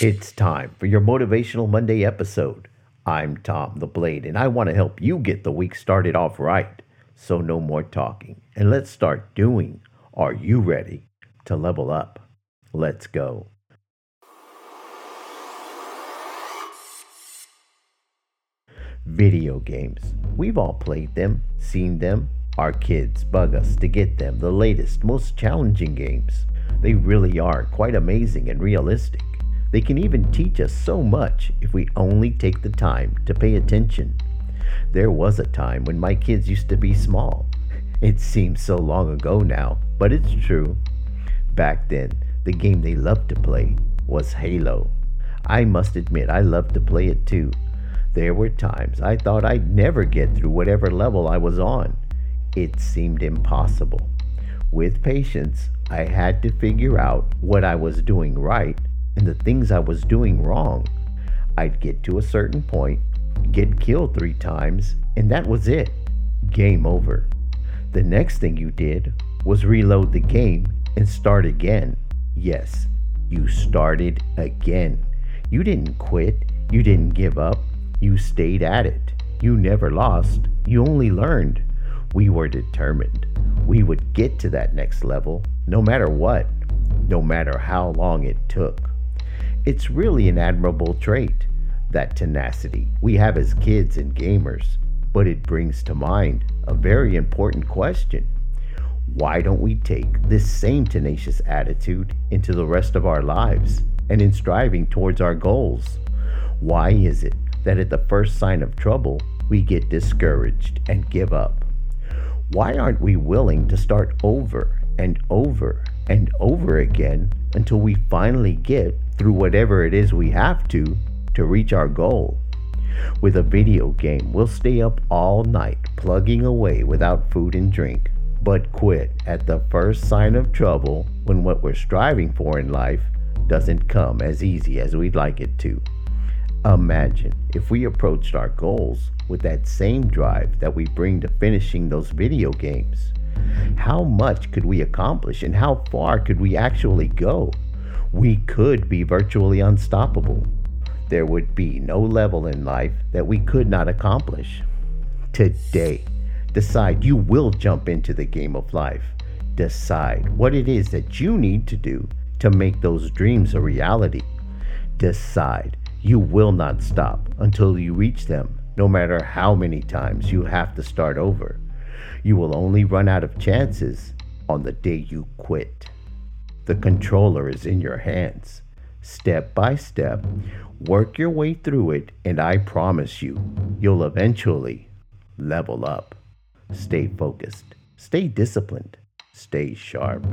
It's time for your Motivational Monday episode. I'm Tom the Blade, and I want to help you get the week started off right. So, no more talking, and let's start doing. Are you ready to level up? Let's go. Video games. We've all played them, seen them. Our kids bug us to get them the latest, most challenging games. They really are quite amazing and realistic. They can even teach us so much if we only take the time to pay attention. There was a time when my kids used to be small. It seems so long ago now, but it's true. Back then, the game they loved to play was Halo. I must admit, I loved to play it too. There were times I thought I'd never get through whatever level I was on. It seemed impossible. With patience, I had to figure out what I was doing right and the things I was doing wrong. I'd get to a certain point, get killed three times, and that was it. Game over. The next thing you did was reload the game and start again. Yes, you started again. You didn't quit. You didn't give up. You stayed at it. You never lost. You only learned. We were determined. We would get to that next level no matter what, no matter how long it took. It's really an admirable trait, that tenacity we have as kids and gamers, but it brings to mind a very important question. Why don't we take this same tenacious attitude into the rest of our lives and in striving towards our goals? Why is it that at the first sign of trouble, we get discouraged and give up? Why aren't we willing to start over and over and over again until we finally get through whatever it is we have to to reach our goal? With a video game, we'll stay up all night plugging away without food and drink but quit at the first sign of trouble when what we're striving for in life doesn't come as easy as we'd like it to. Imagine if we approached our goals with that same drive that we bring to finishing those video games. How much could we accomplish and how far could we actually go? We could be virtually unstoppable. There would be no level in life that we could not accomplish. Today, Decide you will jump into the game of life. Decide what it is that you need to do to make those dreams a reality. Decide you will not stop until you reach them, no matter how many times you have to start over. You will only run out of chances on the day you quit. The controller is in your hands. Step by step, work your way through it, and I promise you, you'll eventually level up. Stay focused, stay disciplined, stay sharp.